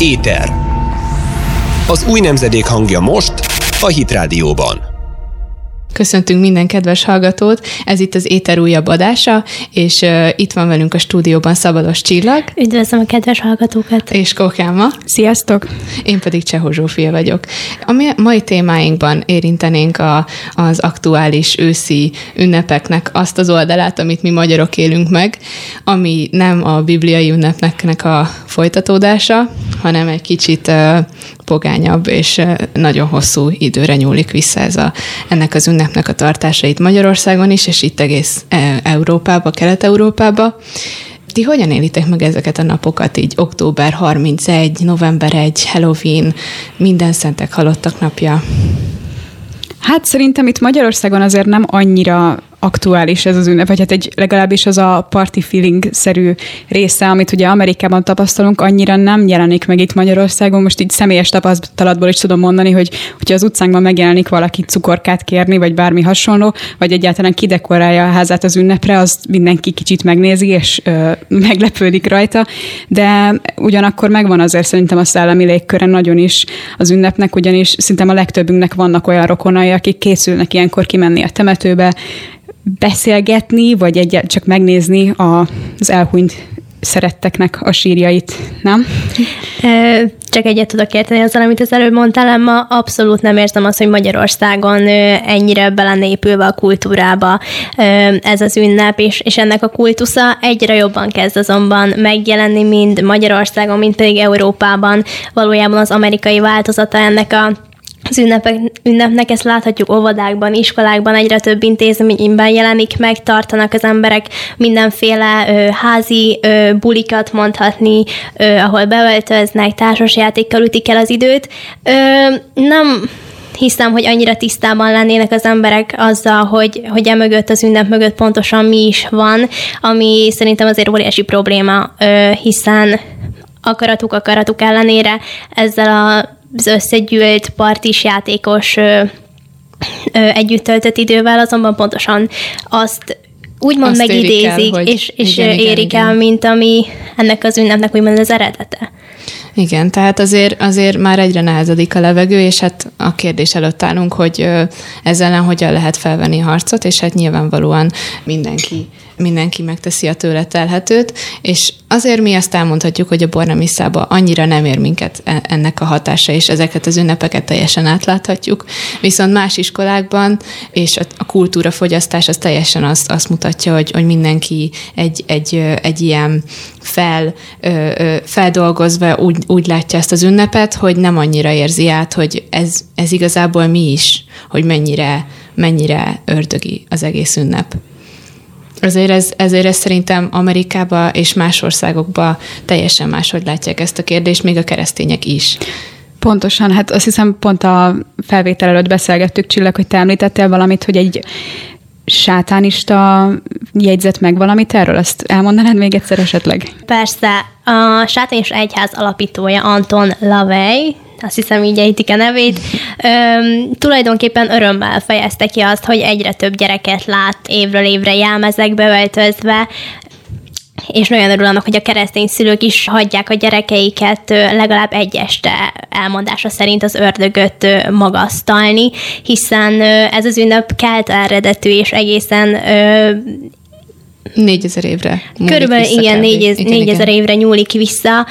Éter. Az új nemzedék hangja most a Hit Rádióban. Köszöntünk minden kedves hallgatót, ez itt az Éter újabb adása, és uh, itt van velünk a stúdióban Szabados Csillag. Üdvözlöm a kedves hallgatókat! És Kokáma. Sziasztok! Én pedig Csehó Zsófia vagyok. A mai témáinkban érintenénk a, az aktuális őszi ünnepeknek azt az oldalát, amit mi magyarok élünk meg, ami nem a bibliai ünnepnek a folytatódása, hanem egy kicsit pogányabb és nagyon hosszú időre nyúlik vissza ez a, ennek az ünnepnek a tartása itt Magyarországon is, és itt egész Európába, Kelet-Európába. Ti hogyan élitek meg ezeket a napokat, így október 31, november 1, Halloween, minden szentek halottak napja? Hát szerintem itt Magyarországon azért nem annyira aktuális ez az ünnep, vagy hát egy, legalábbis az a party feeling-szerű része, amit ugye Amerikában tapasztalunk, annyira nem jelenik meg itt Magyarországon. Most így személyes tapasztalatból is tudom mondani, hogy hogyha az utcánkban megjelenik valaki cukorkát kérni, vagy bármi hasonló, vagy egyáltalán kidekorálja a házát az ünnepre, az mindenki kicsit megnézi, és ö, meglepődik rajta. De ugyanakkor megvan azért szerintem a szellemi légköre nagyon is az ünnepnek, ugyanis szerintem a legtöbbünknek vannak olyan rokonai, akik készülnek ilyenkor kimenni a temetőbe, beszélgetni, vagy egy, csak megnézni a, az elhunyt szeretteknek a sírjait, nem? Csak egyet tudok érteni azzal, amit az előbb mondtál, ma abszolút nem érzem azt, hogy Magyarországon ennyire belenépülve a kultúrába ez az ünnep, és, és ennek a kultusza egyre jobban kezd azonban megjelenni, mind Magyarországon, mind pedig Európában. Valójában az amerikai változata ennek a az ünnepek, ünnepnek ezt láthatjuk óvodákban, iskolákban, egyre több intézményben jelenik meg, tartanak az emberek mindenféle ö, házi ö, bulikat mondhatni, ö, ahol beöltöznek, társasjátékkal ütik el az időt. Ö, nem hiszem, hogy annyira tisztában lennének az emberek azzal, hogy, hogy emögött az ünnep mögött pontosan mi is van, ami szerintem azért óriási probléma, ö, hiszen akaratuk akaratuk ellenére ezzel a az összegyűlt partis játékos ö, ö, együtt töltött idővel, azonban pontosan azt úgymond azt megidézik, el, és, és igen, érik igen, el, mint ami ennek az ünnepnek úgymond az eredete. Igen, tehát azért, azért már egyre nehezedik a levegő, és hát a kérdés előtt állunk, hogy ezzel ellen hogyan lehet felvenni harcot, és hát nyilvánvalóan mindenki mindenki megteszi a tőle telhetőt, és azért mi azt elmondhatjuk, hogy a Bornamisszába annyira nem ér minket e- ennek a hatása, és ezeket az ünnepeket teljesen átláthatjuk, viszont más iskolákban, és a kultúra fogyasztás az teljesen azt, azt mutatja, hogy, hogy mindenki egy, egy, egy ilyen fel, feldolgozva úgy, úgy látja ezt az ünnepet, hogy nem annyira érzi át, hogy ez, ez igazából mi is, hogy mennyire, mennyire ördögi az egész ünnep. Azért ez, ezért ez szerintem Amerikába és más országokba teljesen máshogy látják ezt a kérdést, még a keresztények is. Pontosan, hát azt hiszem pont a felvétel előtt beszélgettük, Csillag, hogy te említettél valamit, hogy egy sátánista jegyzet meg valamit erről? Azt elmondanád még egyszer esetleg? Persze. A sátánista egyház alapítója Anton Lavey, azt hiszem így ejtik a nevét, Üm, tulajdonképpen örömmel fejezte ki azt, hogy egyre több gyereket lát évről évre jelmezekbe öltözve, és nagyon örül annak, hogy a keresztény szülők is hagyják a gyerekeiket legalább egy este elmondása szerint az ördögöt magasztalni, hiszen ez az ünnep kelt eredetű és egészen Négyezer évre. Körülbelül igen, négyezer évre nyúlik vissza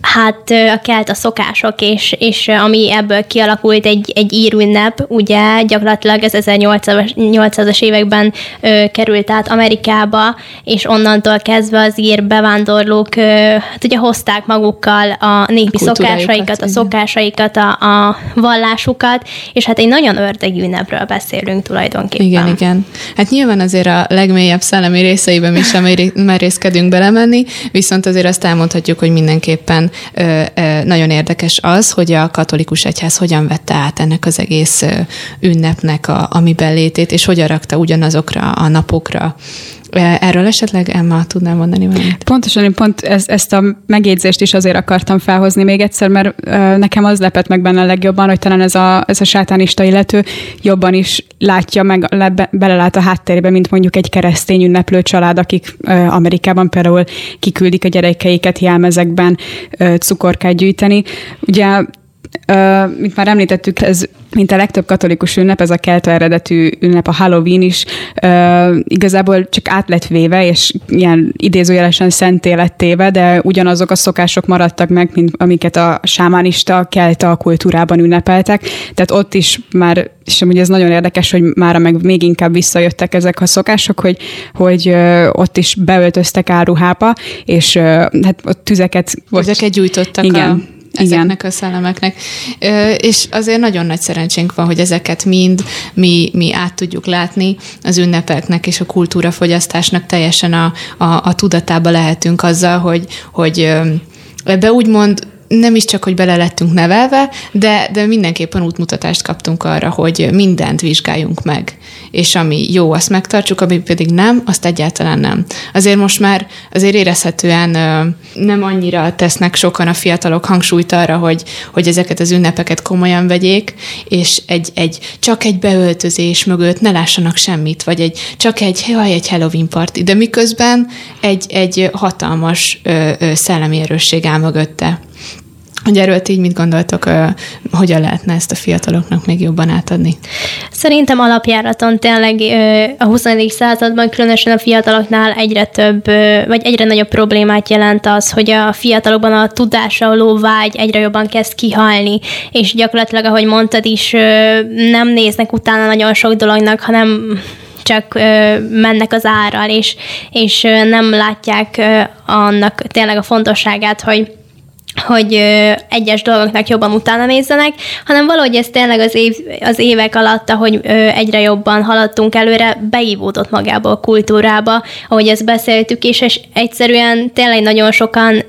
hát a kelt a szokások, és, és ami ebből kialakult egy, egy írünnep, ugye gyakorlatilag az 1800-as években ö, került át Amerikába, és onnantól kezdve az ír bevándorlók ö, hát ugye hozták magukkal a népi szokásaikat, a szokásaikat, a, a vallásukat, és hát egy nagyon ördögi ünnepről beszélünk tulajdonképpen. Igen, igen. Hát nyilván azért a legmélyebb szellemi részeiben is sem merészkedünk belemenni, viszont azért azt elmondhatjuk, hogy mindenképpen ö, nagyon érdekes az, hogy a katolikus egyház hogyan vette át ennek az egész ünnepnek a, a mi belétét, és hogyan rakta ugyanazokra a napokra Erről esetleg Emma tudnám mondani valamit? Pontosan, én pont ez, ezt a megjegyzést is azért akartam felhozni még egyszer, mert uh, nekem az lepett meg benne legjobban, hogy talán ez a, ez a sátánista illető jobban is látja meg, le, belelát a háttérbe, mint mondjuk egy keresztény ünneplő család, akik uh, Amerikában például kiküldik a gyerekeiket jelmezekben cukorkát gyűjteni. Ugye mint már említettük, ez mint a legtöbb katolikus ünnep, ez a kelta eredetű ünnep, a Halloween is uh, igazából csak át lett véve, és ilyen idézőjelesen szenté lett téve, de ugyanazok a szokások maradtak meg, mint amiket a sámánista kelta kultúrában ünnepeltek. Tehát ott is már, és amúgy ez nagyon érdekes, hogy már meg még inkább visszajöttek ezek a szokások, hogy, hogy uh, ott is beöltöztek áruhába, és uh, hát ott tüzeket... Tüzeket gyújtottak igen. a ezeknek Igen. a szellemeknek. És azért nagyon nagy szerencsénk van, hogy ezeket mind mi, mi át tudjuk látni az ünnepeknek és a kultúrafogyasztásnak teljesen a, a, a tudatába lehetünk azzal, hogy, hogy ebbe úgymond nem is csak, hogy bele lettünk nevelve, de, de mindenképpen útmutatást kaptunk arra, hogy mindent vizsgáljunk meg. És ami jó, azt megtartsuk, ami pedig nem, azt egyáltalán nem. Azért most már azért érezhetően nem annyira tesznek sokan a fiatalok hangsúlyt arra, hogy, hogy ezeket az ünnepeket komolyan vegyék, és egy, egy csak egy beöltözés mögött ne lássanak semmit, vagy egy csak egy, jaj, egy Halloween party, de miközben egy, egy hatalmas ö, ö, szellemi erősség áll mögötte hogy erről így mit gondoltok, hogyan lehetne ezt a fiataloknak még jobban átadni? Szerintem alapjáraton tényleg a 20. században különösen a fiataloknál egyre több, vagy egyre nagyobb problémát jelent az, hogy a fiatalokban a tudásra való vágy egyre jobban kezd kihalni, és gyakorlatilag, ahogy mondtad is, nem néznek utána nagyon sok dolognak, hanem csak mennek az árral, és, és nem látják annak tényleg a fontosságát, hogy hogy egyes dolgoknak jobban utána nézzenek, hanem valahogy ez tényleg az, év, az évek alatt, ahogy egyre jobban haladtunk előre, beívódott magába a kultúrába, ahogy ezt beszéltük, és, és egyszerűen tényleg nagyon sokan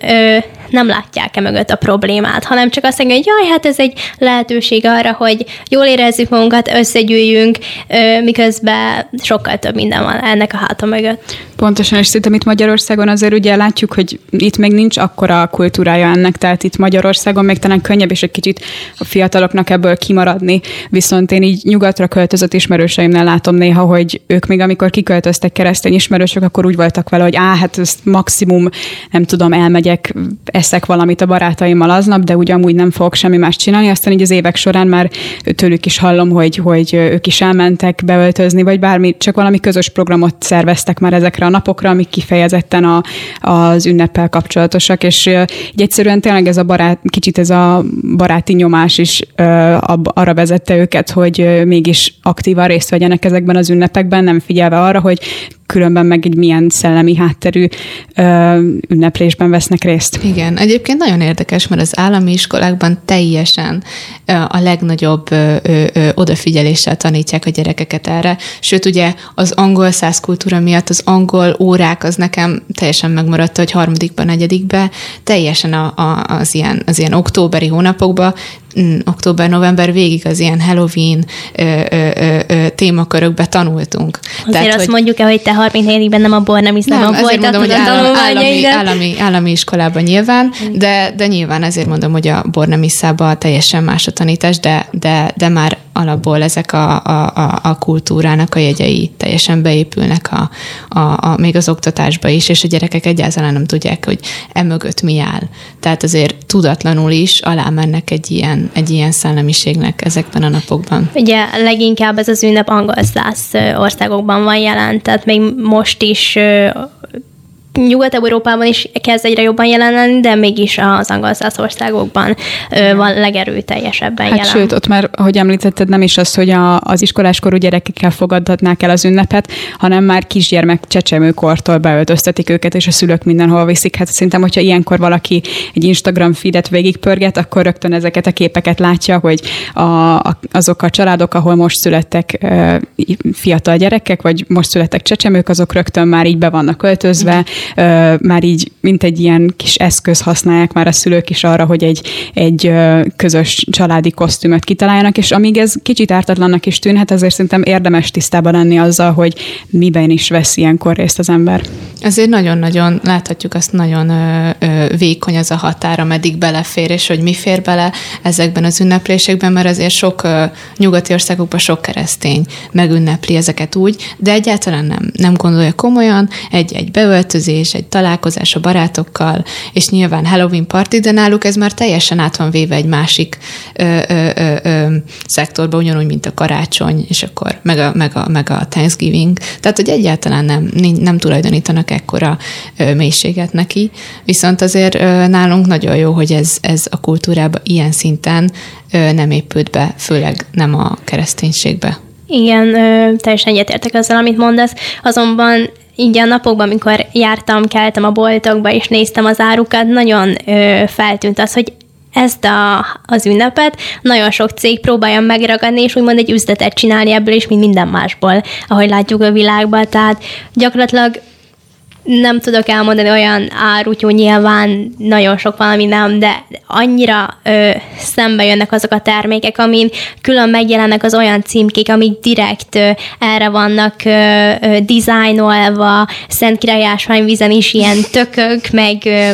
nem látják-e mögött a problémát, hanem csak azt mondják, hogy jaj, hát ez egy lehetőség arra, hogy jól érezzük magunkat, összegyűjjünk, miközben sokkal több minden van ennek a háta mögött. Pontosan, és szerintem itt Magyarországon azért ugye látjuk, hogy itt még nincs akkora kultúrája ennek, tehát itt Magyarországon még talán könnyebb és egy kicsit a fiataloknak ebből kimaradni, viszont én így nyugatra költözött ismerőseimnél látom néha, hogy ők még amikor kiköltöztek keresztény ismerősök, akkor úgy voltak vele, hogy á, hát ezt maximum, nem tudom, elmegyek eszek valamit a barátaimmal aznap, de ugye amúgy nem fogok semmi más csinálni. Aztán így az évek során már tőlük is hallom, hogy, hogy ők is elmentek beöltözni, vagy bármi, csak valami közös programot szerveztek már ezekre a napokra, amik kifejezetten a, az ünneppel kapcsolatosak, és így egyszerűen tényleg ez a barát, kicsit ez a baráti nyomás is arra vezette őket, hogy mégis aktívan részt vegyenek ezekben az ünnepekben, nem figyelve arra, hogy különben meg egy milyen szellemi hátterű ö, ünneplésben vesznek részt. Igen, egyébként nagyon érdekes, mert az állami iskolákban teljesen a legnagyobb ö, ö, odafigyeléssel tanítják a gyerekeket erre. Sőt, ugye az angol száz kultúra miatt az angol órák az nekem teljesen megmaradt, hogy harmadikban, negyedikben teljesen a, a, az, ilyen, az ilyen októberi hónapokban október-november végig az ilyen Halloween ö, ö, ö, témakörökbe tanultunk. Azért Tehát, azt hogy... mondjuk el, hogy te 34-ben nem a bor nem nem, nem azért mondom, hogy állami, állami, állami, állami iskolában nyilván, mm. de, de nyilván ezért mondom, hogy a bornemisszában teljesen más a tanítás, de, de, de már alapból ezek a, a, a, kultúrának a jegyei teljesen beépülnek a, a, a, még az oktatásba is, és a gyerekek egyáltalán nem tudják, hogy emögött mi áll. Tehát azért tudatlanul is alá mennek egy ilyen, egy ilyen szellemiségnek ezekben a napokban. Ugye leginkább ez az ünnep angol száz országokban van jelen, tehát még most is Nyugat-Európában is kezd egyre jobban jelenni, de mégis az angol száz országokban ö, van legerőteljesebben hát jelen. Sőt, ott már, ahogy említetted, nem is az, hogy a, az iskoláskorú gyerekekkel fogadhatnák el az ünnepet, hanem már kisgyermek csecsemőkortól beöltöztetik őket, és a szülők mindenhol viszik. Hát szerintem, hogyha ilyenkor valaki egy Instagram feedet végigpörget, akkor rögtön ezeket a képeket látja, hogy a, a, azok a családok, ahol most születtek ö, fiatal gyerekek, vagy most születtek csecsemők, azok rögtön már így be vannak öltözve, mm már így, mint egy ilyen kis eszköz használják már a szülők is arra, hogy egy, egy közös családi kosztümöt kitaláljanak, és amíg ez kicsit ártatlannak is tűnhet, azért szerintem érdemes tisztában lenni azzal, hogy miben is vesz ilyenkor részt az ember. Azért nagyon-nagyon láthatjuk azt nagyon ö, ö, vékony az a határ, ameddig belefér, és hogy mi fér bele ezekben az ünneplésekben, mert azért sok ö, nyugati országokban sok keresztény megünnepli ezeket úgy, de egyáltalán nem, nem gondolja komolyan, egy, egy beöltözés, egy találkozás a barátokkal, és nyilván Halloween party, de náluk ez már teljesen át van véve egy másik ö, ö, ö, ö, szektorba, ugyanúgy, mint a karácsony, és akkor meg a, meg a, meg a Thanksgiving. Tehát, hogy egyáltalán nem, nem tulajdonítanak ekkora ö, mélységet neki, viszont azért ö, nálunk nagyon jó, hogy ez, ez a kultúrában ilyen szinten ö, nem épült be, főleg nem a kereszténységbe. Igen, teljesen egyetértek azzal, amit mondasz, azonban így a napokban, amikor jártam, keltem a boltokba, és néztem az árukat, nagyon ö, feltűnt az, hogy ezt a, az ünnepet nagyon sok cég próbálja megragadni, és úgymond egy üzletet csinálni ebből is, mint minden másból, ahogy látjuk a világban. Tehát gyakorlatilag nem tudok elmondani olyan árutyó, nyilván nagyon sok valami nem, de annyira ö, szembe jönnek azok a termékek, amin külön megjelennek az olyan címkék, amik direkt ö, erre vannak ö, ö, dizájnolva, Szent Király is ilyen tökök, meg ö,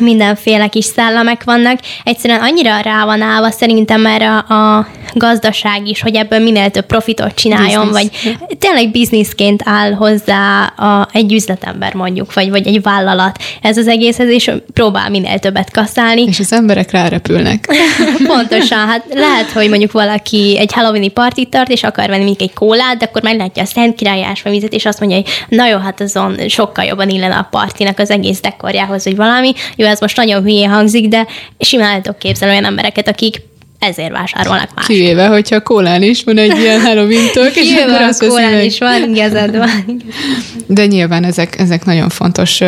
mindenféle kis szellemek vannak. Egyszerűen annyira rá van állva szerintem erre a gazdaság is, hogy ebből minél több profitot csináljon, Business. vagy tényleg bizniszként áll hozzá a, egy üzletember mondjuk, vagy, vagy egy vállalat ez az egészhez, és próbál minél többet kaszálni. És az emberek rárepülnek. Pontosan, hát lehet, hogy mondjuk valaki egy Halloweeni partit tart, és akar venni mondjuk egy kólát, de akkor meglátja a Szent Királyás vizet, és azt mondja, hogy na jó, hát azon sokkal jobban illene a partinak az egész dekorjához, hogy valami. Jó, ez most nagyon hülyé hangzik, de simán el tudok képzelni olyan embereket, akik ezért vásárolnak más. Kivéve, hogyha a kólán is van egy ilyen Halloween és akkor azt a kólán is van, igazad van. De nyilván ezek, ezek nagyon fontos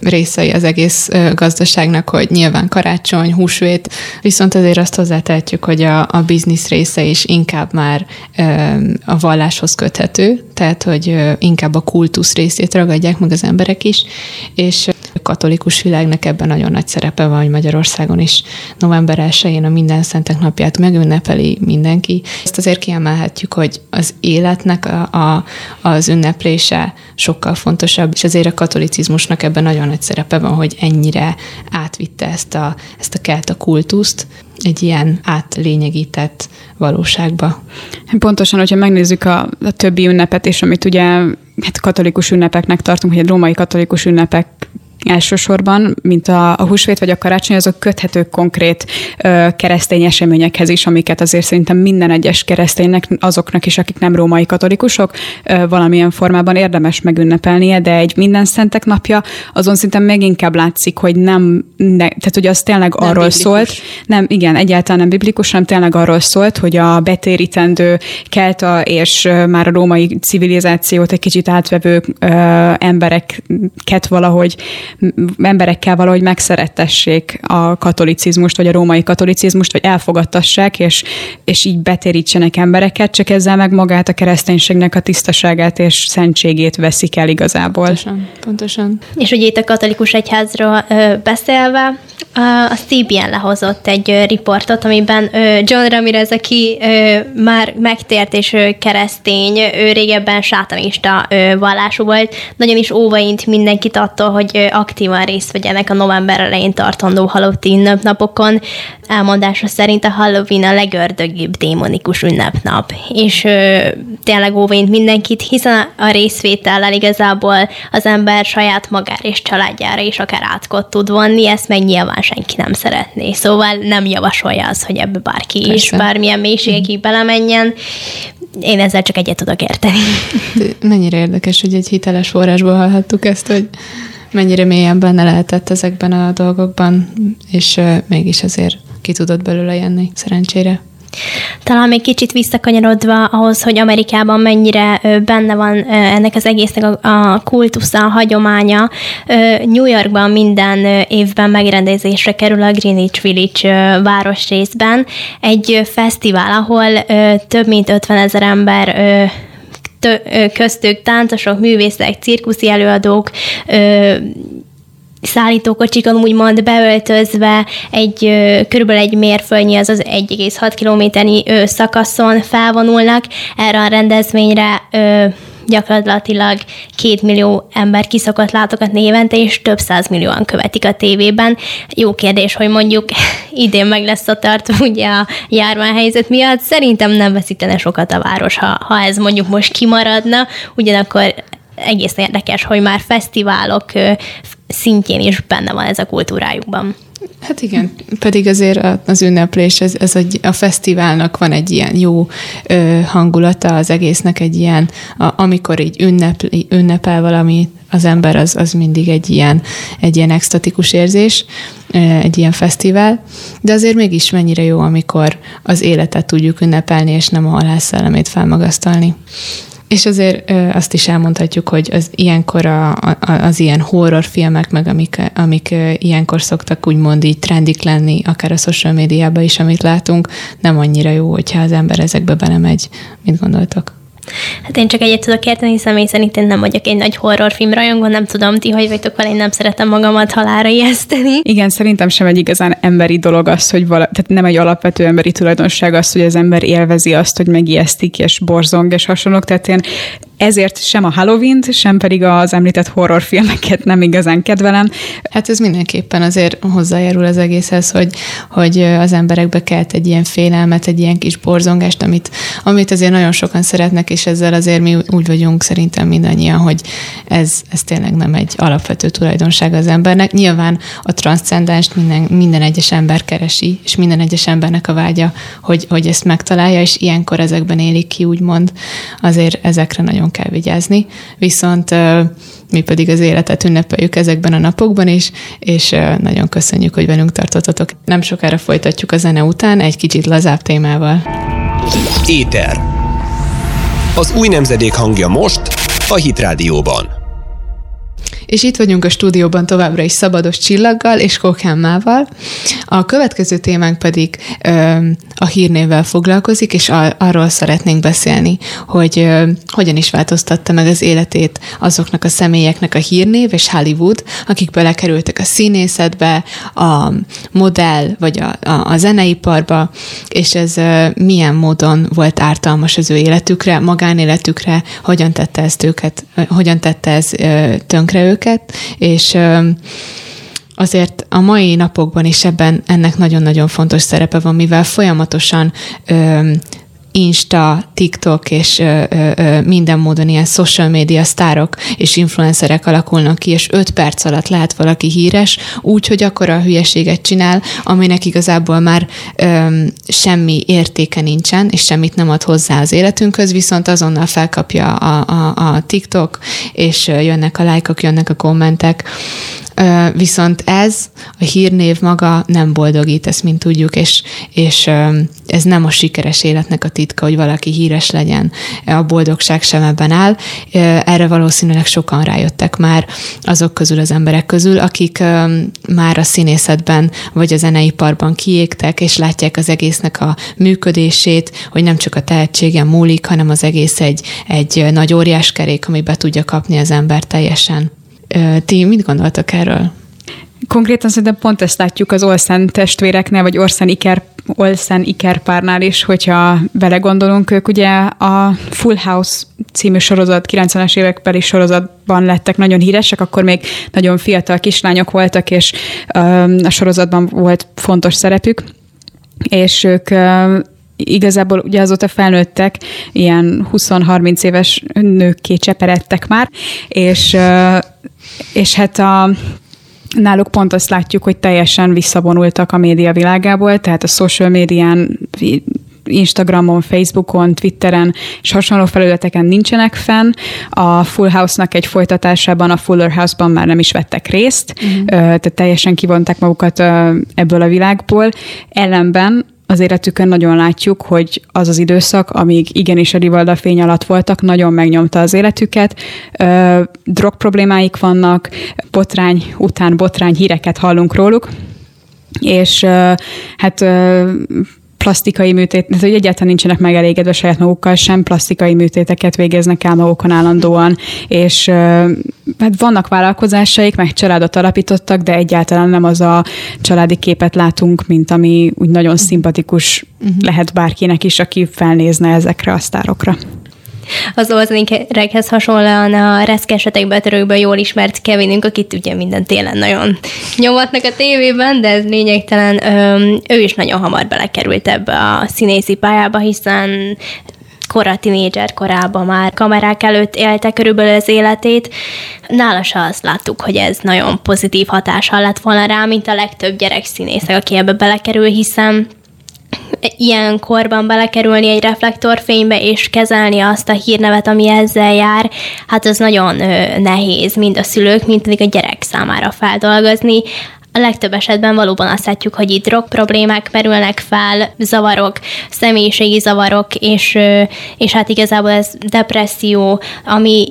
részei az egész gazdaságnak, hogy nyilván karácsony, húsvét, viszont azért azt hozzátehetjük, hogy a, a biznisz része is inkább már a valláshoz köthető, tehát hogy inkább a kultusz részét ragadják meg az emberek is, és a katolikus világnak ebben nagyon nagy szerepe van, hogy Magyarországon is november 1-én a Minden Szentek napját megünnepeli mindenki. Ezt azért kiemelhetjük, hogy az életnek a, a, az ünneplése sokkal fontosabb, és azért a katolicizmusnak ebben nagyon nagy szerepe van, hogy ennyire átvitte ezt a, ezt a kelta kultuszt egy ilyen átlényegített valóságba. Pontosan, hogyha megnézzük a, a többi ünnepet, és amit ugye hát katolikus ünnepeknek tartunk, hogy a római katolikus ünnepek elsősorban, mint a, a húsvét vagy a karácsony, azok köthetők konkrét ö, keresztény eseményekhez is, amiket azért szerintem minden egyes kereszténynek, azoknak is, akik nem római katolikusok, ö, valamilyen formában érdemes megünnepelnie, de egy minden szentek napja, azon szinte még inkább látszik, hogy nem, ne, tehát hogy az tényleg nem arról biblikus. szólt, nem, igen, egyáltalán nem biblikus, hanem tényleg arról szólt, hogy a betérítendő kelta és már a római civilizációt egy kicsit átvevő ö, embereket valahogy emberekkel valahogy megszerettessék a katolicizmust, vagy a római katolicizmust, vagy elfogadtassák, és, és így betérítsenek embereket, csak ezzel meg magát a kereszténységnek a tisztaságát és szentségét veszik el igazából. Pontosan, pontosan. És ugye itt a katolikus egyházról ö, beszélve, a CBN lehozott egy riportot, amiben John Ramirez, aki már megtért és keresztény, ő régebben sátanista vallású volt, nagyon is óvaint mindenkit attól, hogy aktívan részt vegyenek a november elején tartandó Halloween napokon. Elmondása szerint a Halloween a legördögibb démonikus ünnepnap, és tényleg óvaint mindenkit, hiszen a részvétellel igazából az ember saját magára és családjára is akár átkot tud vonni, ezt meg nyilván senki nem szeretné. Szóval nem javasolja az, hogy ebbe bárki Persze. is bármilyen mélységig belemenjen. Én ezzel csak egyet tudok érteni. Mennyire érdekes, hogy egy hiteles forrásból hallhattuk ezt, hogy mennyire mélyen benne lehetett ezekben a dolgokban, és mégis azért ki tudott belőle jönni, szerencsére. Talán még kicsit visszakanyarodva ahhoz, hogy Amerikában mennyire benne van ennek az egésznek a kultusza, a hagyománya. New Yorkban minden évben megrendezésre kerül a Greenwich Village városrészben egy fesztivál, ahol több mint 50 ezer ember köztük táncosok, művészek, cirkuszi előadók, szállítókocsikon úgymond beöltözve egy körülbelül egy mérföldnyi, az az 1,6 kilométernyi szakaszon felvonulnak. Erre a rendezvényre gyakorlatilag két millió ember kiszokott látogatni évente, és több millióan követik a tévében. Jó kérdés, hogy mondjuk idén meg lesz a tartó ugye a járványhelyzet miatt. Szerintem nem veszítene sokat a város, ha, ha ez mondjuk most kimaradna, ugyanakkor egész érdekes, hogy már fesztiválok szintjén is benne van ez a kultúrájukban. Hát igen, pedig azért az ünneplés, ez, ez egy, a fesztiválnak van egy ilyen jó ö, hangulata, az egésznek egy ilyen, a, amikor így ünnep, ünnepel valami az ember, az, az mindig egy ilyen, egy ilyen extatikus érzés, egy ilyen fesztivál, de azért mégis mennyire jó, amikor az életet tudjuk ünnepelni, és nem a halásszellemét felmagasztalni. És azért azt is elmondhatjuk, hogy az ilyenkor a, a, az ilyen horrorfilmek, meg amik, amik ilyenkor szoktak úgymond így trendik lenni, akár a social médiában is, amit látunk, nem annyira jó, hogyha az ember ezekbe belemegy. Mit gondoltok? Hát én csak egyet tudok érteni, személy szerint én nem vagyok egy nagy horrorfilm rajongó, nem tudom, ti hogy vagytok vele, én nem szeretem magamat halára ijeszteni. Igen, szerintem sem egy igazán emberi dolog az, hogy vala, tehát nem egy alapvető emberi tulajdonság az, hogy az ember élvezi azt, hogy megijesztik és borzong és hasonlók, tehát én ezért sem a Halloween-t, sem pedig az említett horrorfilmeket nem igazán kedvelem. Hát ez mindenképpen azért hozzájárul az egészhez, hogy, hogy az emberekbe kelt egy ilyen félelmet, egy ilyen kis borzongást, amit, amit azért nagyon sokan szeretnek, és ezzel azért mi úgy vagyunk szerintem mindannyian, hogy ez, ez tényleg nem egy alapvető tulajdonság az embernek. Nyilván a transzcendenst minden, minden egyes ember keresi, és minden egyes embernek a vágya, hogy, hogy ezt megtalálja, és ilyenkor ezekben élik ki, úgymond. Azért ezekre nagyon nagyon kell vigyázni, viszont mi pedig az életet ünnepeljük ezekben a napokban is, és nagyon köszönjük, hogy velünk tartottatok. Nem sokára folytatjuk a zene után egy kicsit lazább témával. Éter. Az új nemzedék hangja most a Hit Rádióban. És itt vagyunk a stúdióban továbbra is Szabados Csillaggal és Kokhámmával. A következő témánk pedig ö, a hírnévvel foglalkozik, és a, arról szeretnénk beszélni, hogy ö, hogyan is változtatta meg az életét azoknak a személyeknek a hírnév és Hollywood, akik belekerültek a színészetbe, a modell vagy a, a, a zeneiparba, és ez ö, milyen módon volt ártalmas az ő életükre, magánéletükre, hogyan tette ezt őket, hogyan tette ez ö, tönkre őket, őket, és azért a mai napokban is ebben ennek nagyon-nagyon fontos szerepe van, mivel folyamatosan Insta, TikTok és ö, ö, minden módon ilyen social media sztárok és influencerek alakulnak ki, és öt perc alatt lehet valaki híres, úgy, hogy akkor a hülyeséget csinál, aminek igazából már ö, semmi értéke nincsen, és semmit nem ad hozzá az életünkhöz, viszont azonnal felkapja a, a, a TikTok, és jönnek a lájkok, jönnek a kommentek, Viszont ez, a hírnév maga nem boldogít, ezt mint tudjuk, és, és ez nem a sikeres életnek a titka, hogy valaki híres legyen. A boldogság sem ebben áll. Erre valószínűleg sokan rájöttek már azok közül az emberek közül, akik már a színészetben vagy a zeneiparban kiégtek, és látják az egésznek a működését, hogy nem csak a tehetségen múlik, hanem az egész egy, egy nagy óriás kerék, ami be tudja kapni az ember teljesen. Ti mit gondoltak erről? Konkrétan szerintem pont ezt látjuk az Olsen testvéreknél, vagy Orsen Iker, Olsen Iker párnál is, hogyha belegondolunk, ők ugye a Full House című sorozat, 90-es évekbeli sorozatban lettek nagyon híresek, akkor még nagyon fiatal kislányok voltak, és a sorozatban volt fontos szerepük, és ők igazából ugye azóta felnőttek, ilyen 20-30 éves nőkké cseperedtek már, és, és hát a Náluk pont azt látjuk, hogy teljesen visszavonultak a média világából, tehát a social médián Instagramon, Facebookon, Twitteren és hasonló felületeken nincsenek fenn. A Full House-nak egy folytatásában, a Fuller House-ban már nem is vettek részt, uh-huh. tehát teljesen kivonták magukat ebből a világból. Ellenben az életükön nagyon látjuk, hogy az az időszak, amíg igenis a Rivalda fény alatt voltak, nagyon megnyomta az életüket. Drog problémáik vannak, botrány után botrány híreket hallunk róluk, és hát plastikai műtét, tehát hogy egyáltalán nincsenek megelégedve saját magukkal, sem plastikai műtéteket végeznek el magukon állandóan, és hát vannak vállalkozásaik, meg családot alapítottak, de egyáltalán nem az a családi képet látunk, mint ami úgy nagyon szimpatikus uh-huh. lehet bárkinek is, aki felnézne ezekre a sztárokra az olzenikekhez hasonlóan a reszkesetek betörőkből jól ismert Kevinünk, akit ugye minden télen nagyon nyomatnak a tévében, de ez lényegtelen. Ő is nagyon hamar belekerült ebbe a színészi pályába, hiszen kora tinédzser korában már kamerák előtt élte körülbelül az életét. Nála se azt láttuk, hogy ez nagyon pozitív hatással lett volna rá, mint a legtöbb gyerek színészek, aki ebbe belekerül, hiszen ilyen korban belekerülni egy reflektorfénybe és kezelni azt a hírnevet, ami ezzel jár, hát az nagyon nehéz, mind a szülők, mind pedig a gyerek számára feldolgozni. A legtöbb esetben valóban azt látjuk, hogy itt drog problémák merülnek fel, zavarok, személyiségi zavarok, és, és hát igazából ez depresszió, ami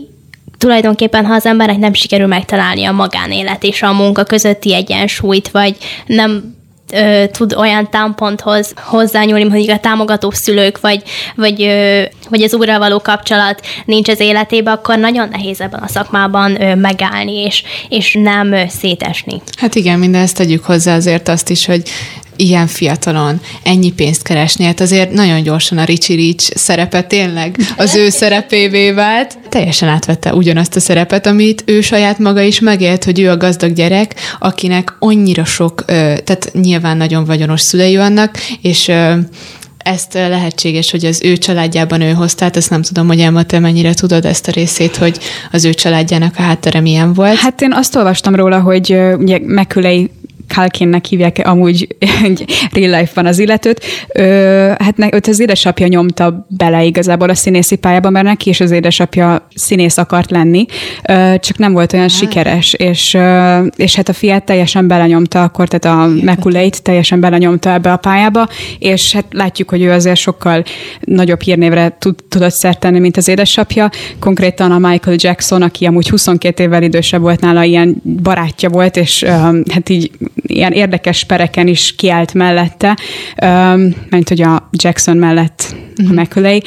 tulajdonképpen, ha az embernek nem sikerül megtalálni a magánélet és a munka közötti egyensúlyt, vagy nem ö, tud olyan támponthoz hozzányúlni, mondjuk a támogató szülők, vagy, vagy, ö, vagy az úrral való kapcsolat nincs az életében, akkor nagyon nehéz ebben a szakmában ö, megállni, és, és nem ö, szétesni. Hát igen, mindezt tegyük hozzá azért azt is, hogy ilyen fiatalon ennyi pénzt keresni, hát azért nagyon gyorsan a Richie Rich szerepe tényleg az ő szerepévé vált. Teljesen átvette ugyanazt a szerepet, amit ő saját maga is megélt, hogy ő a gazdag gyerek, akinek annyira sok, tehát nyilván nagyon vagyonos szülei vannak, és ezt lehetséges, hogy az ő családjában ő hozta, tehát ezt nem tudom, hogy Emma, te mennyire tudod ezt a részét, hogy az ő családjának a háttere milyen volt. Hát én azt olvastam róla, hogy ugye Mekülei Kalkinnek hívják amúgy egy real life-ban az illetőt. Ö, hát ne, őt az édesapja nyomta bele igazából a színészi pályába, mert neki is az édesapja színész akart lenni, ö, csak nem volt olyan ah. sikeres, és, ö, és hát a fiát teljesen belenyomta akkor, tehát a Mekuleit teljesen belenyomta ebbe a pályába, és hát látjuk, hogy ő azért sokkal nagyobb hírnévre tud, tudott szert tenni, mint az édesapja. Konkrétan a Michael Jackson, aki amúgy 22 évvel idősebb volt nála, ilyen barátja volt, és hát így ilyen érdekes pereken is kiállt mellette, mert hogy a Jackson mellett a mhm. McCulley,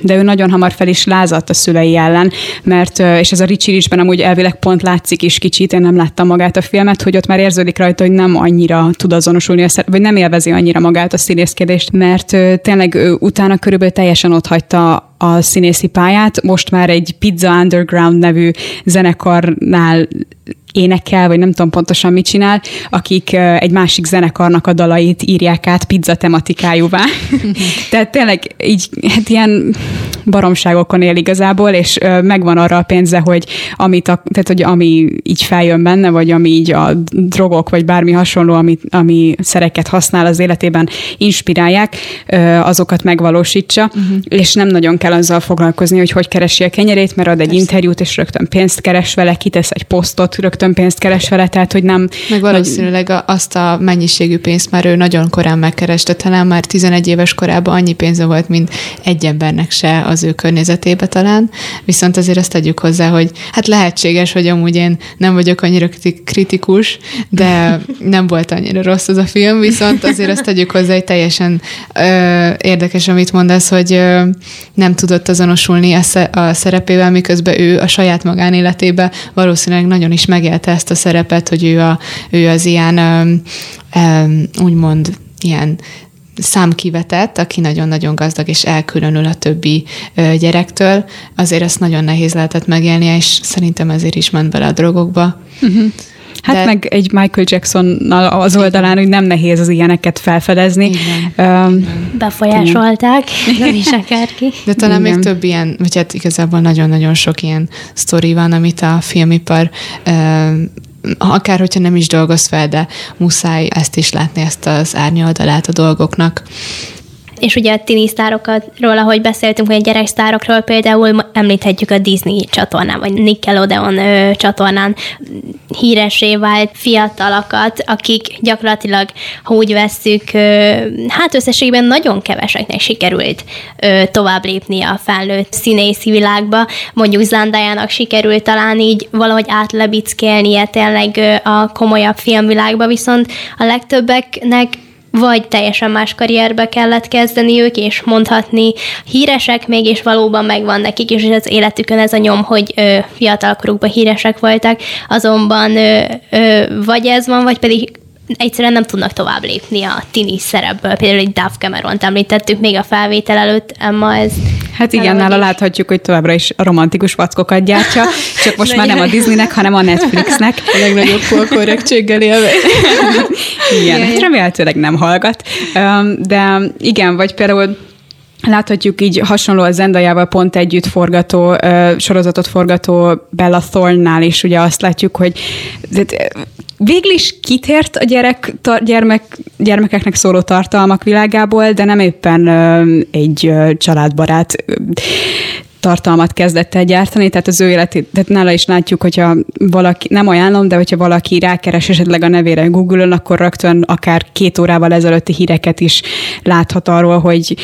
de ő nagyon hamar fel is lázadt a szülei ellen, mert, és ez a Richie Richben amúgy elvileg pont látszik is kicsit, én nem láttam magát a filmet, hogy ott már érződik rajta, hogy nem annyira tud azonosulni, vagy nem élvezi annyira magát a színészkedést, mert tényleg utána körülbelül teljesen ott hagyta a színészi pályát, most már egy Pizza Underground nevű zenekarnál énekel, vagy nem tudom pontosan mit csinál, akik egy másik zenekarnak a dalait írják át pizza tematikájúvá. Tehát tényleg így, hát ilyen baromságokon él igazából, és megvan arra a pénze, hogy amit a, tehát, hogy ami így feljön benne, vagy ami így a drogok, vagy bármi hasonló, ami, ami szereket használ az életében, inspirálják, azokat megvalósítsa, uh-huh. és nem nagyon kell azzal foglalkozni, hogy hogy keresi a kenyerét, mert ad egy Persze. interjút, és rögtön pénzt keres vele, kitesz egy posztot, rögtön pénzt keres vele, tehát hogy nem... Meg valószínűleg nagy... azt a mennyiségű pénzt már ő nagyon korán megkereste, talán már 11 éves korában annyi pénze volt, mint egy embernek se az ő környezetébe talán, viszont azért azt tegyük hozzá, hogy hát lehetséges, hogy amúgy én nem vagyok annyira kritikus, de nem volt annyira rossz az a film, viszont azért azt tegyük hozzá, hogy teljesen ö, érdekes, amit mondasz, hogy ö, nem tudott azonosulni a, szerepével, miközben ő a saját magánéletébe valószínűleg nagyon is megélte ezt a szerepet, hogy ő, a, ő az ilyen úgymond ilyen számkivetett, aki nagyon-nagyon gazdag és elkülönül a többi gyerektől, azért ezt nagyon nehéz lehetett megélni, és szerintem ezért is ment bele a drogokba. Uh-huh. Hát De... meg egy Michael Jacksonnal az oldalán, hogy nem nehéz az ilyeneket felfedezni. Igen. Um, Befolyásolták, nem is akárki. De talán Igen. még több ilyen, vagy hát igazából nagyon-nagyon sok ilyen sztori van, amit a filmipar akár hogyha nem is dolgoz fel, de muszáj ezt is látni, ezt az árnyoldalát a dolgoknak. És ugye a tinisztárokról, ahogy beszéltünk, hogy a gyereksztárokról például említhetjük a Disney csatornán, vagy Nickelodeon ö, csatornán híresé vált fiatalokat, akik gyakorlatilag, ha úgy vesszük, ö, hát összességében nagyon keveseknek sikerült ö, tovább lépni a felnőtt színészi világba. Mondjuk Zandájának sikerült talán így valahogy átlebickélnie tényleg a komolyabb filmvilágba, viszont a legtöbbeknek vagy teljesen más karrierbe kellett kezdeniük, és mondhatni híresek még, és valóban megvan nekik is az életükön ez a nyom, hogy ö, fiatalkorukban híresek voltak, azonban ö, ö, vagy ez van, vagy pedig egyszerűen nem tudnak tovább lépni a tini szerepből. Például egy Duff Cameron-t említettük még a felvétel előtt, Emma, ez... Hát igen, nála is. láthatjuk, hogy továbbra is a romantikus vackokat gyártja, csak most már nem a Disneynek, hanem a Netflixnek. A legnagyobb korrektséggel élve. igen, igen, remélhetőleg nem hallgat. De igen, vagy például Láthatjuk így hasonló a Zendajával pont együtt forgató, sorozatot forgató Bella Thorne-nál is, ugye azt látjuk, hogy végül is kitért a gyerek, tar, gyermek, gyermekeknek szóló tartalmak világából, de nem éppen egy családbarát tartalmat kezdett el gyártani, tehát az ő életét, tehát nála is látjuk, hogyha valaki, nem ajánlom, de hogyha valaki rákeres esetleg a nevére Google-on, akkor rögtön akár két órával ezelőtti híreket is láthat arról, hogy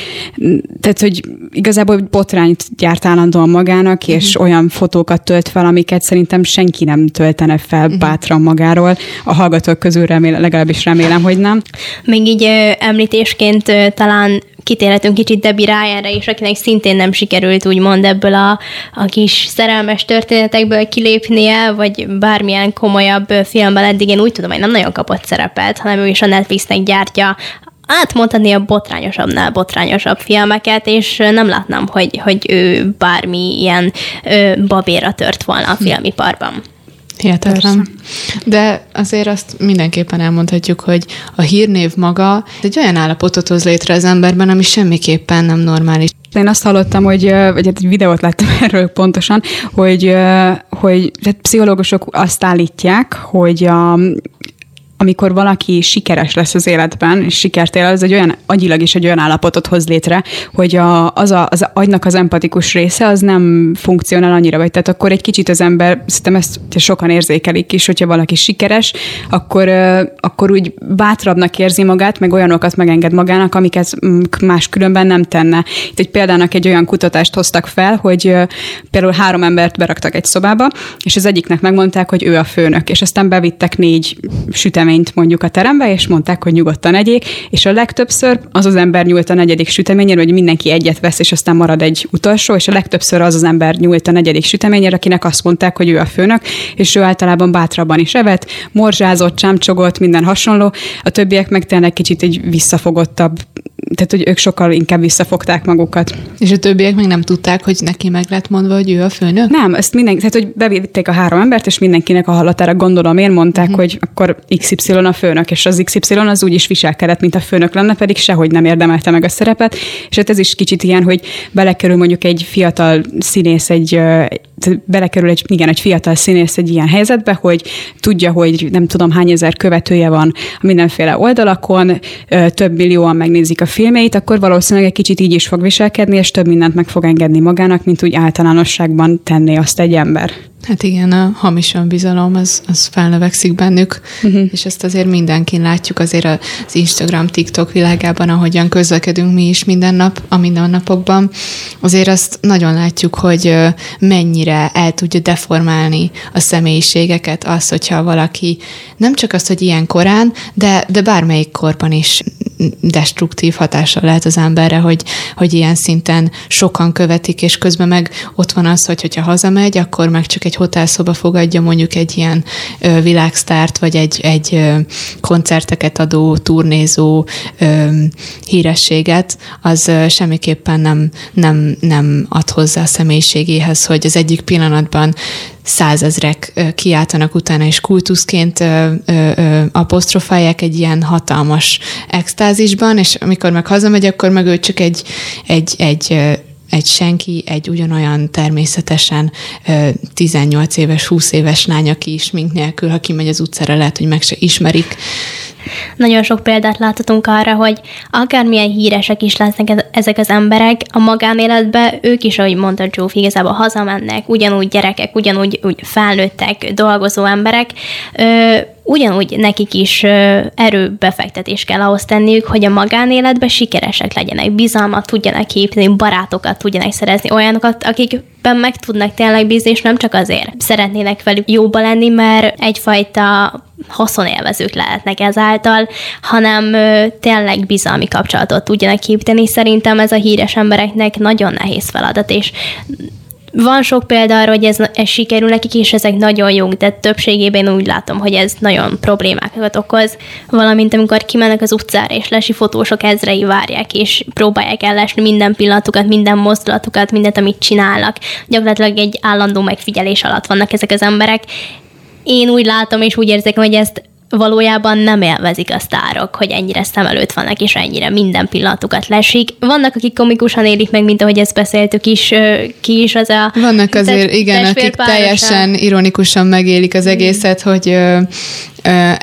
tehát, hogy igazából botrányt gyárt állandóan magának, uh-huh. és olyan fotókat tölt fel, amiket szerintem senki nem töltene fel uh-huh. bátran magáról. A hallgatók közül remélem, legalábbis remélem, hogy nem. Még így ö, említésként ö, talán kitérhetünk kicsit Debbie Ryanre is, akinek szintén nem sikerült úgymond ebből a, a kis szerelmes történetekből kilépnie, vagy bármilyen komolyabb filmben eddig. Én úgy tudom, hogy nem nagyon kapott szerepet, hanem ő is a Netflixnek gyártja. Átmondhatni a botrányosabbnál botrányosabb filmeket, és nem látnám, hogy, hogy ő bármi ilyen ö, babéra tört volna a filmiparban. Hihetetlen. De azért azt mindenképpen elmondhatjuk, hogy a hírnév maga egy olyan állapotot hoz létre az emberben, ami semmiképpen nem normális. Én azt hallottam, hogy, vagy hát egy videót láttam erről pontosan, hogy, hogy tehát pszichológusok azt állítják, hogy a, amikor valaki sikeres lesz az életben, és sikert él, az egy olyan, agyilag is egy olyan állapotot hoz létre, hogy a, az, a, az agynak az empatikus része az nem funkcionál annyira, vagy tehát akkor egy kicsit az ember, szerintem ezt sokan érzékelik is, hogyha valaki sikeres, akkor, akkor úgy bátrabbnak érzi magát, meg olyanokat megenged magának, amiket más különben nem tenne. Itt egy példának egy olyan kutatást hoztak fel, hogy például három embert beraktak egy szobába, és az egyiknek megmondták, hogy ő a főnök, és aztán bevittek négy süteményt süteményt mondjuk a terembe, és mondták, hogy nyugodtan egyék, és a legtöbbször az az ember nyúlt a negyedik süteményére, hogy mindenki egyet vesz, és aztán marad egy utolsó, és a legtöbbször az az ember nyúlt a negyedik süteményére, akinek azt mondták, hogy ő a főnök, és ő általában bátrabban is evett, morzsázott, csámcsogott, minden hasonló. A többiek meg tényleg kicsit egy visszafogottabb tehát hogy ők sokkal inkább visszafogták magukat. És a többiek még nem tudták, hogy neki meg lett mondva, hogy ő a főnök? Nem, ezt mindenki, tehát hogy bevitték a három embert, és mindenkinek a hallatára gondolom én mondták, uh-huh. hogy akkor XY a főnök, és az XY az úgy is viselkedett, mint a főnök lenne, pedig sehogy nem érdemelte meg a szerepet, és hát ez is kicsit ilyen, hogy belekerül mondjuk egy fiatal színész egy belekerül egy, igen, egy fiatal színész egy ilyen helyzetbe, hogy tudja, hogy nem tudom hány ezer követője van a mindenféle oldalakon, több millióan megnézik a filmeit, akkor valószínűleg egy kicsit így is fog viselkedni, és több mindent meg fog engedni magának, mint úgy általánosságban tenné azt egy ember. Hát igen, a hamis önbizalom, az, az felnövekszik bennük, uh-huh. és ezt azért mindenkin látjuk, azért az Instagram, TikTok világában, ahogyan közlekedünk mi is minden nap, a mindennapokban, azért azt nagyon látjuk, hogy mennyire el tudja deformálni a személyiségeket az, hogyha valaki nem csak az, hogy ilyen korán, de, de bármelyik korban is destruktív hatással lehet az emberre, hogy, hogy ilyen szinten sokan követik, és közben meg ott van az, hogy hogyha hazamegy, akkor meg csak egy hotelszoba fogadja mondjuk egy ilyen ö, világsztárt, vagy egy, egy ö, koncerteket adó, turnézó ö, hírességet, az ö, semmiképpen nem, nem, nem ad hozzá a személyiségéhez, hogy az egyik pillanatban százezrek kiáltanak utána, és kultuszként ö, apostrofálják egy ilyen hatalmas extázisban, és amikor meg hazamegy, akkor meg ő csak egy, egy, egy egy senki, egy ugyanolyan természetesen 18 éves, 20 éves lány, aki is mink nélkül, ha kimegy az utcára, lehet, hogy meg se ismerik. Nagyon sok példát láthatunk arra, hogy akármilyen híresek is lesznek ezek az emberek, a magánéletben ők is, ahogy mondta Zsófi, igazából hazamennek, ugyanúgy gyerekek, ugyanúgy úgy felnőttek, dolgozó emberek, ö, ugyanúgy nekik is erőbefektetés kell ahhoz tenniük, hogy a magánéletben sikeresek legyenek, bizalmat tudjanak képzni, barátokat tudjanak szerezni, olyanokat, akik akikben meg tudnak tényleg bízni, és nem csak azért szeretnének velük jóba lenni, mert egyfajta haszonélvezők lehetnek ezáltal, hanem tényleg bizalmi kapcsolatot tudjanak képíteni. Szerintem ez a híres embereknek nagyon nehéz feladat, és van sok példa arra, hogy ez, ez sikerül nekik, és ezek nagyon jók, de többségében úgy látom, hogy ez nagyon problémákat okoz. Valamint amikor kimennek az utcára, és lesi fotósok ezrei várják, és próbálják ellesni minden pillanatukat, minden mozdulatukat, mindent, amit csinálnak. Gyakorlatilag egy állandó megfigyelés alatt vannak ezek az emberek. Én úgy látom, és úgy érzek, hogy ezt valójában nem élvezik a sztárok, hogy ennyire szem előtt vannak, és ennyire minden pillanatukat lesik. Vannak, akik komikusan élik meg, mint ahogy ezt beszéltük is, ki is az a... Vannak azért, igen, akik teljesen ironikusan megélik az egészet, hogy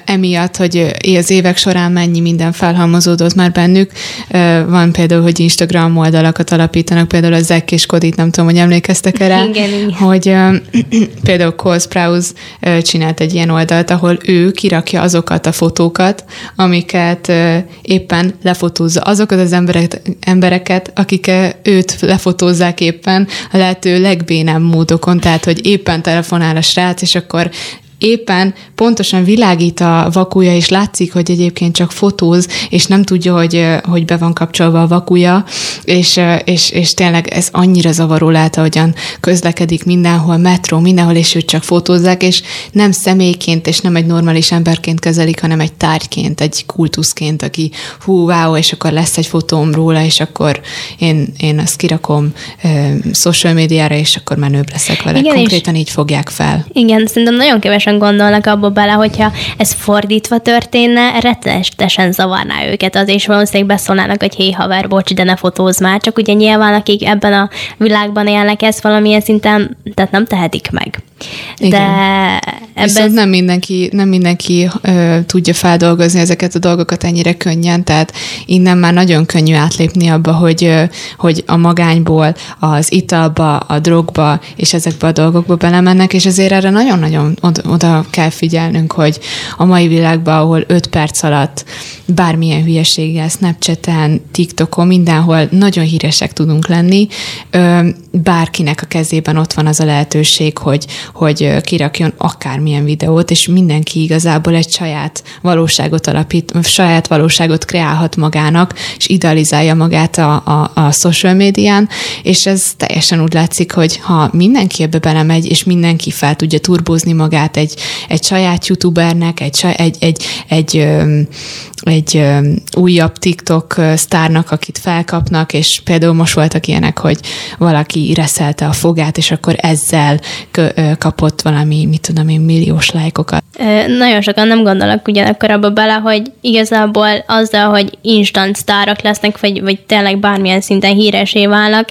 emiatt, hogy az évek során mennyi minden felhalmozódott már bennük. Van például, hogy Instagram oldalakat alapítanak, például a Zek és Kodit, nem tudom, hogy emlékeztek erre, Igen, hogy például Cole Sprouse csinált egy ilyen oldalt, ahol ő kirakja azokat a fotókat, amiket éppen lefotózza, azokat az emberek, embereket, akik őt lefotózzák éppen a lehető legbénebb módokon, tehát, hogy éppen telefonál a srác, és akkor éppen pontosan világít a vakuja, és látszik, hogy egyébként csak fotóz, és nem tudja, hogy, hogy be van kapcsolva a vakuja, és, és, és tényleg ez annyira zavaró lehet, ahogyan közlekedik mindenhol, metró, mindenhol, és őt csak fotózzák, és nem személyként, és nem egy normális emberként kezelik, hanem egy tárgyként, egy kultuszként, aki hú, wow, és akkor lesz egy fotóm róla, és akkor én, én azt kirakom uh, social médiára, és akkor menőbb leszek vele. Igen, Konkrétan így fogják fel. Igen, szerintem nagyon kevesen pontosan gondolnak abba bele, hogyha ez fordítva történne, rettenetesen zavarná őket az, és valószínűleg beszólnának, hogy hé haver, bocs, de ne fotóz már, csak ugye nyilván akik ebben a világban élnek, ezt valamilyen szinten, tehát nem tehetik meg. Igen. De ebben... Viszont nem mindenki, nem mindenki ö, tudja feldolgozni ezeket a dolgokat ennyire könnyen, tehát innen már nagyon könnyű átlépni abba, hogy, ö, hogy a magányból az italba, a drogba és ezekbe a dolgokba belemennek, és azért erre nagyon-nagyon oda kell figyelnünk, hogy a mai világban, ahol 5 perc alatt bármilyen hülyeséggel, Snapchaten, TikTokon, mindenhol nagyon híresek tudunk lenni, bárkinek a kezében ott van az a lehetőség, hogy, hogy kirakjon akármilyen videót, és mindenki igazából egy saját valóságot alapít, saját valóságot kreálhat magának, és idealizálja magát a, a, a social médián, és ez teljesen úgy látszik, hogy ha mindenki ebbe belemegy, és mindenki fel tudja turbózni magát egy, egy saját youtubernek, egy, egy, egy, egy, egy, egy újabb TikTok sztárnak, akit felkapnak, és például most voltak ilyenek, hogy valaki reszelte a fogát, és akkor ezzel kapott valami, mit tudom én, milliós lájkokat. Nagyon sokan nem gondolnak ugyanakkor abba bele, hogy igazából azzal, hogy instant sztárok lesznek, vagy, vagy tényleg bármilyen szinten híresé válnak,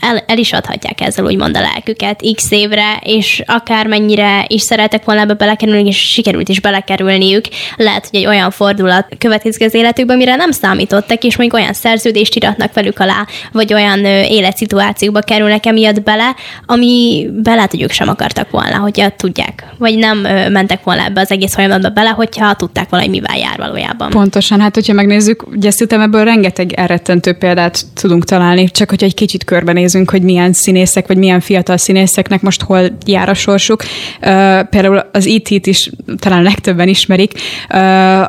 el, el is adhatják ezzel úgymond a lelküket x évre, és akármennyire is szeretek volna ebbe belekerülni, és sikerült is belekerülniük, lehet, hogy egy olyan fordulat következik az életükben, mire nem számítottak, és mondjuk olyan szerződést iratnak velük alá, vagy olyan életszituációkba kerülnek emiatt bele, ami bele, hogy sem akartak volna, hogyha tudják. Vagy nem mentek volna ebbe az egész folyamatba bele, hogyha tudták hogy mivel jár valójában. Pontosan, hát hogyha megnézzük, ugye ebből rengeteg elrettentő példát tudunk találni, csak hogyha egy kicsit körbenézünk, hogy milyen színészek, vagy milyen fiatal színészeknek most hol jár a sorsuk. Például az it is talán legtöbben ismerik.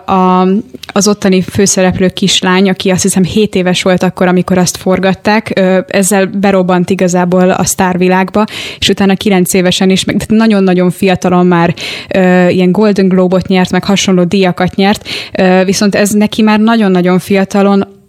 A, az ottani főszereplő kislány, aki azt hiszem 7 éves volt akkor, amikor azt forgatták, ezzel berobbant igazából a sztárvilágba, és utána 9 évesen is, meg nagyon-nagyon fiatalon már ilyen Golden Globe-ot nyert, meg hasonló díjakat nyert, viszont ez neki már nagyon-nagyon fiatalon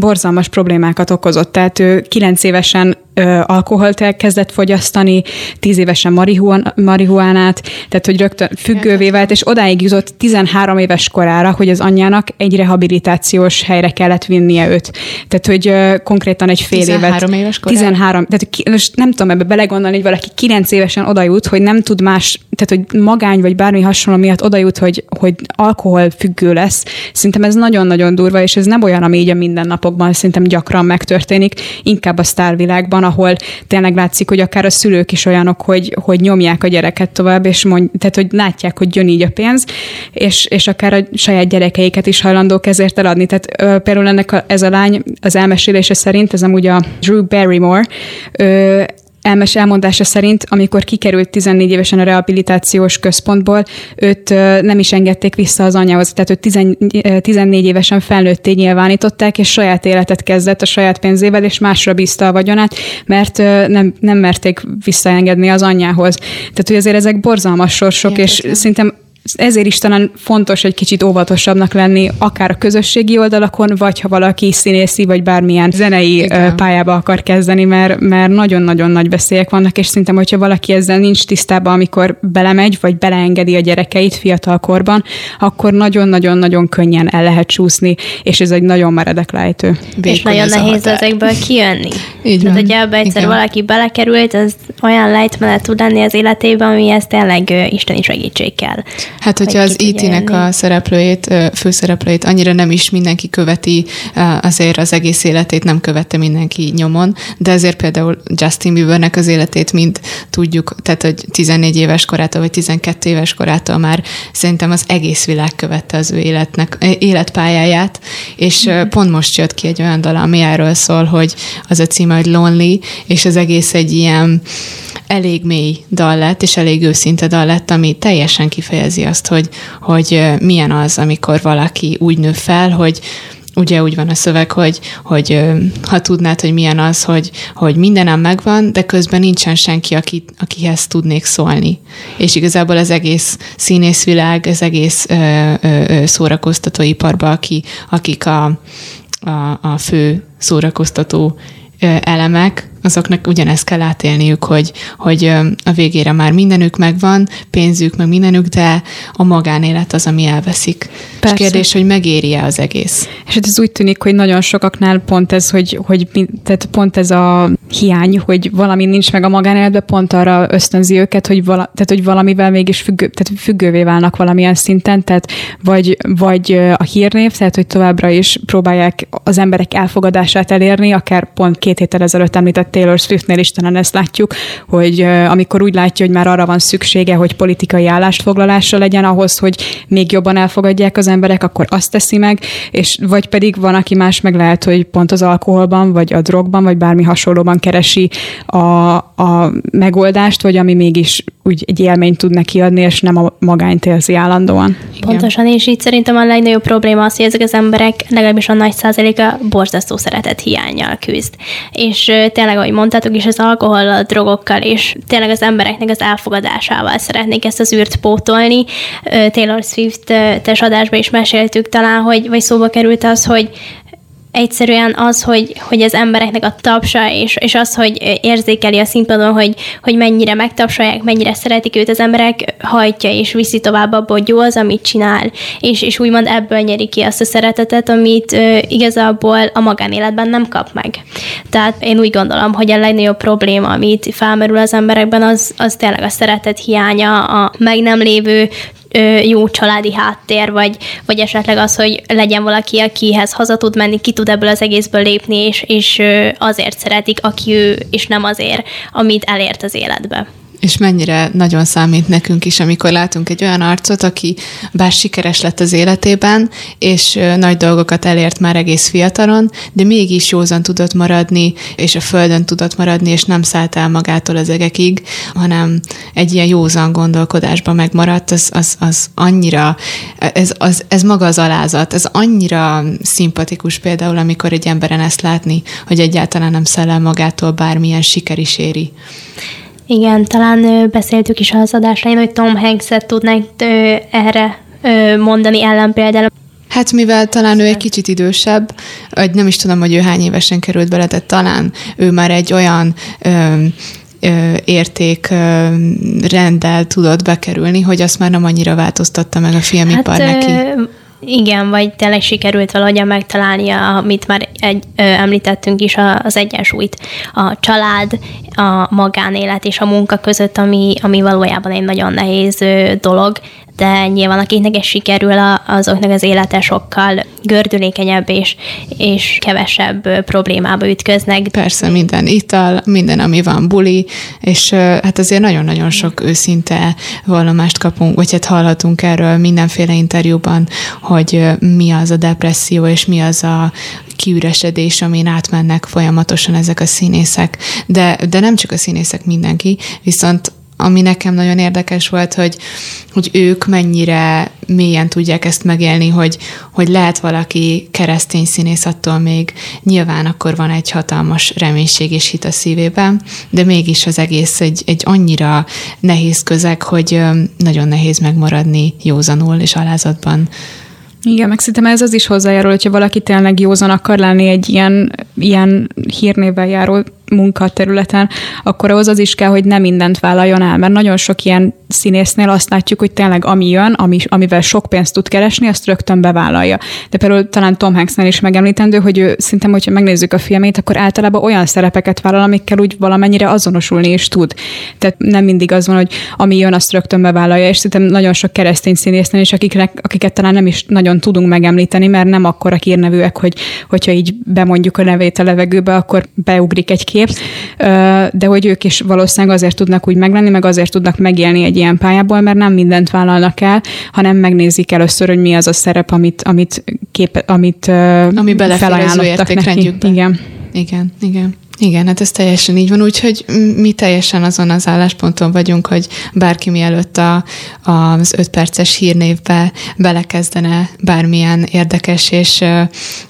borzalmas problémákat okozott. Tehát ő kilenc évesen ö, alkoholt elkezdett fogyasztani, tíz évesen marihuan, marihuánát, tehát hogy rögtön függővé vált, és odáig jutott 13 éves korára, hogy az anyjának egy rehabilitációs helyre kellett vinnie őt. Tehát, hogy ö, konkrétan egy fél 13 évet. éves korára? 13, tehát most nem tudom ebbe belegondolni, hogy valaki 9 évesen odajut, hogy nem tud más, tehát hogy magány vagy bármi hasonló miatt odajut, hogy, hogy alkohol függő lesz. Szerintem ez nagyon-nagyon durva, és ez nem olyan, ami így a mindennapokban szerintem gyakran megtörténik, inkább a sztárvilágban, ahol tényleg látszik, hogy akár a szülők is olyanok, hogy, hogy nyomják a gyereket tovább, és mond, tehát hogy látják, hogy jön így a pénz, és, és akár a saját gyerekeiket is hajlandók ezért eladni. Tehát ö, például ennek a, ez a lány az elmesélése szerint, ez amúgy a Drew Barrymore, ö, elmes elmondása szerint, amikor kikerült 14 évesen a rehabilitációs központból, őt nem is engedték vissza az anyához, tehát őt 14 évesen felnőtté nyilvánították, és saját életet kezdett a saját pénzével, és másra bízta a vagyonát, mert nem, nem merték visszaengedni az anyjához. Tehát, hogy azért ezek borzalmas sorsok, Igen, és szerintem ezért is talán fontos egy kicsit óvatosabbnak lenni, akár a közösségi oldalakon, vagy ha valaki színészi, vagy bármilyen zenei Igen. pályába akar kezdeni, mert, mert nagyon-nagyon nagy veszélyek vannak, és szerintem, hogyha valaki ezzel nincs tisztában, amikor belemegy, vagy beleengedi a gyerekeit fiatalkorban, akkor nagyon-nagyon-nagyon könnyen el lehet csúszni, és ez egy nagyon meredek lejtő. és nagyon nehéz ezekből kijönni. Így van. Tehát, hogyha ebbe egyszer Igen. valaki belekerült, az olyan lejtmenet tud lenni az életében, ami ezt tényleg isteni segítség kell. Hát, hogyha az IT-nek a szereplőjét, főszereplőjét annyira nem is mindenki követi, azért az egész életét nem követte mindenki nyomon, de azért például Justin Biebernek az életét mind tudjuk, tehát hogy 14 éves korától, vagy 12 éves korától már szerintem az egész világ követte az ő életnek, életpályáját, és mm. pont most jött ki egy olyan dal, ami erről szól, hogy az a címe, hogy Lonely, és az egész egy ilyen elég mély dal lett, és elég őszinte dal lett, ami teljesen kifejezi azt, hogy, hogy milyen az, amikor valaki úgy nő fel, hogy ugye úgy van a szöveg, hogy, hogy ha tudnád, hogy milyen az, hogy, hogy mindenem megvan, de közben nincsen senki, aki, akihez tudnék szólni. És igazából az egész színészvilág, az egész ö, ö, szórakoztatóiparban, aki, akik a, a, a fő szórakoztató elemek, azoknak ugyanezt kell átélniük, hogy, hogy a végére már mindenük megvan, pénzük, meg mindenük, de a magánélet az, ami elveszik. Persze. És kérdés, hogy megéri-e az egész. És hát ez úgy tűnik, hogy nagyon sokaknál pont ez, hogy, hogy tehát pont ez a hiány, hogy valami nincs meg a magánéletben, pont arra ösztönzi őket, hogy, vala, tehát, hogy valamivel mégis függő, tehát függővé válnak valamilyen szinten, tehát vagy, vagy a hírnév, tehát hogy továbbra is próbálják az emberek elfogadását elérni, akár pont két héttel ezelőtt említett Taylor Swiftnél is talán ezt látjuk, hogy amikor úgy látja, hogy már arra van szüksége, hogy politikai állásfoglalásra legyen ahhoz, hogy még jobban elfogadják az emberek, akkor azt teszi meg, és vagy pedig van, aki más meg lehet, hogy pont az alkoholban, vagy a drogban, vagy bármi hasonlóban keresi a, a megoldást, vagy ami mégis úgy egy élményt tud neki adni, és nem a magányt érzi állandóan. Pontosan, és így szerintem a legnagyobb probléma az, hogy ezek az emberek legalábbis a nagy százaléka borzasztó szeretet hiányjal küzd. És tényleg, ahogy mondtátok is, az alkohol, a drogokkal, és tényleg az embereknek az elfogadásával szeretnék ezt az űrt pótolni. Taylor Swift-tes adásban is meséltük talán, hogy, vagy szóba került az, hogy egyszerűen az, hogy, hogy az embereknek a tapsa, és, és az, hogy érzékeli a színpadon, hogy, hogy mennyire megtapsolják, mennyire szeretik őt az emberek, hajtja és viszi tovább abba, hogy jó az, amit csinál, és, és úgymond ebből nyeri ki azt a szeretetet, amit uh, igazából a magánéletben nem kap meg. Tehát én úgy gondolom, hogy a legnagyobb probléma, amit felmerül az emberekben, az, az tényleg a szeretet hiánya, a meg nem lévő jó családi háttér, vagy, vagy esetleg az, hogy legyen valaki, akihez haza tud menni, ki tud ebből az egészből lépni, és, és azért szeretik, aki ő, és nem azért, amit elért az életbe. És mennyire nagyon számít nekünk is, amikor látunk egy olyan arcot, aki bár sikeres lett az életében, és nagy dolgokat elért már egész fiatalon, de mégis józan tudott maradni, és a földön tudott maradni, és nem szállt el magától az egekig, hanem egy ilyen józan gondolkodásban megmaradt, az, az, az annyira, ez, az, ez maga az alázat, ez annyira szimpatikus például, amikor egy emberen ezt látni, hogy egyáltalán nem szellel magától bármilyen siker is éri. Igen, talán beszéltük is az adásrain, hogy Tom Hanks-et tudnánk erre mondani ellenpéldául. Hát mivel talán ő egy kicsit idősebb, vagy nem is tudom, hogy ő hány évesen került bele, tehát talán ő már egy olyan ö, érték rendel tudott bekerülni, hogy azt már nem annyira változtatta meg a filmipar hát, neki. Igen, vagy tényleg sikerült valahogyan megtalálnia, amit már egy, ö, említettünk is, az egyensúlyt. A család, a magánélet és a munka között, ami, ami valójában egy nagyon nehéz ö, dolog, de nyilván akiknek ez sikerül, azoknak az élete sokkal gördülékenyebb és, és kevesebb problémába ütköznek. Persze, minden ital, minden, ami van buli, és hát azért nagyon-nagyon sok őszinte vallomást kapunk, vagy hát hallhatunk erről mindenféle interjúban, hogy mi az a depresszió, és mi az a kiüresedés, amin átmennek folyamatosan ezek a színészek. De, de nem csak a színészek, mindenki, viszont ami nekem nagyon érdekes volt, hogy, hogy ők mennyire mélyen tudják ezt megélni, hogy, hogy lehet valaki keresztény színész attól még nyilván akkor van egy hatalmas reménység és hit a szívében, de mégis az egész egy, egy annyira nehéz közeg, hogy nagyon nehéz megmaradni józanul és alázatban. Igen, meg szerintem ez az is hozzájárul, hogyha valaki tényleg józan akar lenni egy ilyen, ilyen hírnévvel járó munkaterületen, akkor ahhoz az is kell, hogy nem mindent vállaljon el, mert nagyon sok ilyen színésznél azt látjuk, hogy tényleg ami jön, ami, amivel sok pénzt tud keresni, azt rögtön bevállalja. De például talán Tom Hanksnél is megemlítendő, hogy ő szinte, hogyha megnézzük a filmét, akkor általában olyan szerepeket vállal, amikkel úgy valamennyire azonosulni is tud. Tehát nem mindig az van, hogy ami jön, azt rögtön bevállalja, és szerintem nagyon sok keresztény színésznél is, akiknek, akiket talán nem is nagyon tudunk megemlíteni, mert nem akkora hírnevűek, hogy hogyha így bemondjuk a nevét a levegőbe, akkor beugrik egy kép, de hogy ők is valószínűleg azért tudnak úgy meglenni, meg azért tudnak megélni egy ilyen pályából, mert nem mindent vállalnak el, hanem megnézik először, hogy mi az a szerep, amit, amit, kép, amit Ami felajánlottak neki. Igen. Igen, igen. Igen, hát ez teljesen így van, úgyhogy mi teljesen azon az állásponton vagyunk, hogy bárki mielőtt a, az öt perces hírnévbe belekezdene bármilyen érdekes és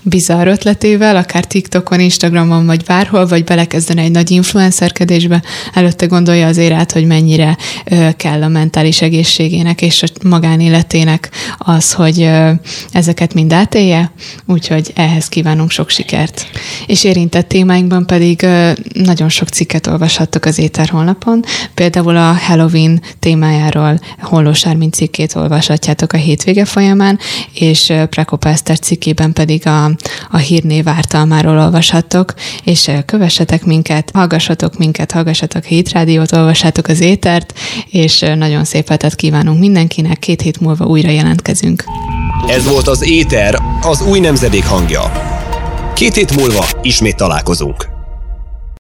bizarr ötletével, akár TikTokon, Instagramon, vagy bárhol, vagy belekezdene egy nagy influencerkedésbe, előtte gondolja azért át, hogy mennyire kell a mentális egészségének és a magánéletének az, hogy ezeket mind átélje, úgyhogy ehhez kívánunk sok sikert. És érintett témáinkban pedig pedig nagyon sok cikket olvashattok az Éter honlapon, például a Halloween témájáról Hollós cikkét olvashatjátok a hétvége folyamán, és Prekopászter cikkében pedig a, a hírnév ártalmáról olvashattok, és kövessetek minket, hallgassatok minket, hallgassatok a Hitrádiót, olvassátok az Étert, és nagyon szép hetet kívánunk mindenkinek, két hét múlva újra jelentkezünk. Ez volt az Éter, az új nemzedék hangja. Két hét múlva ismét találkozunk.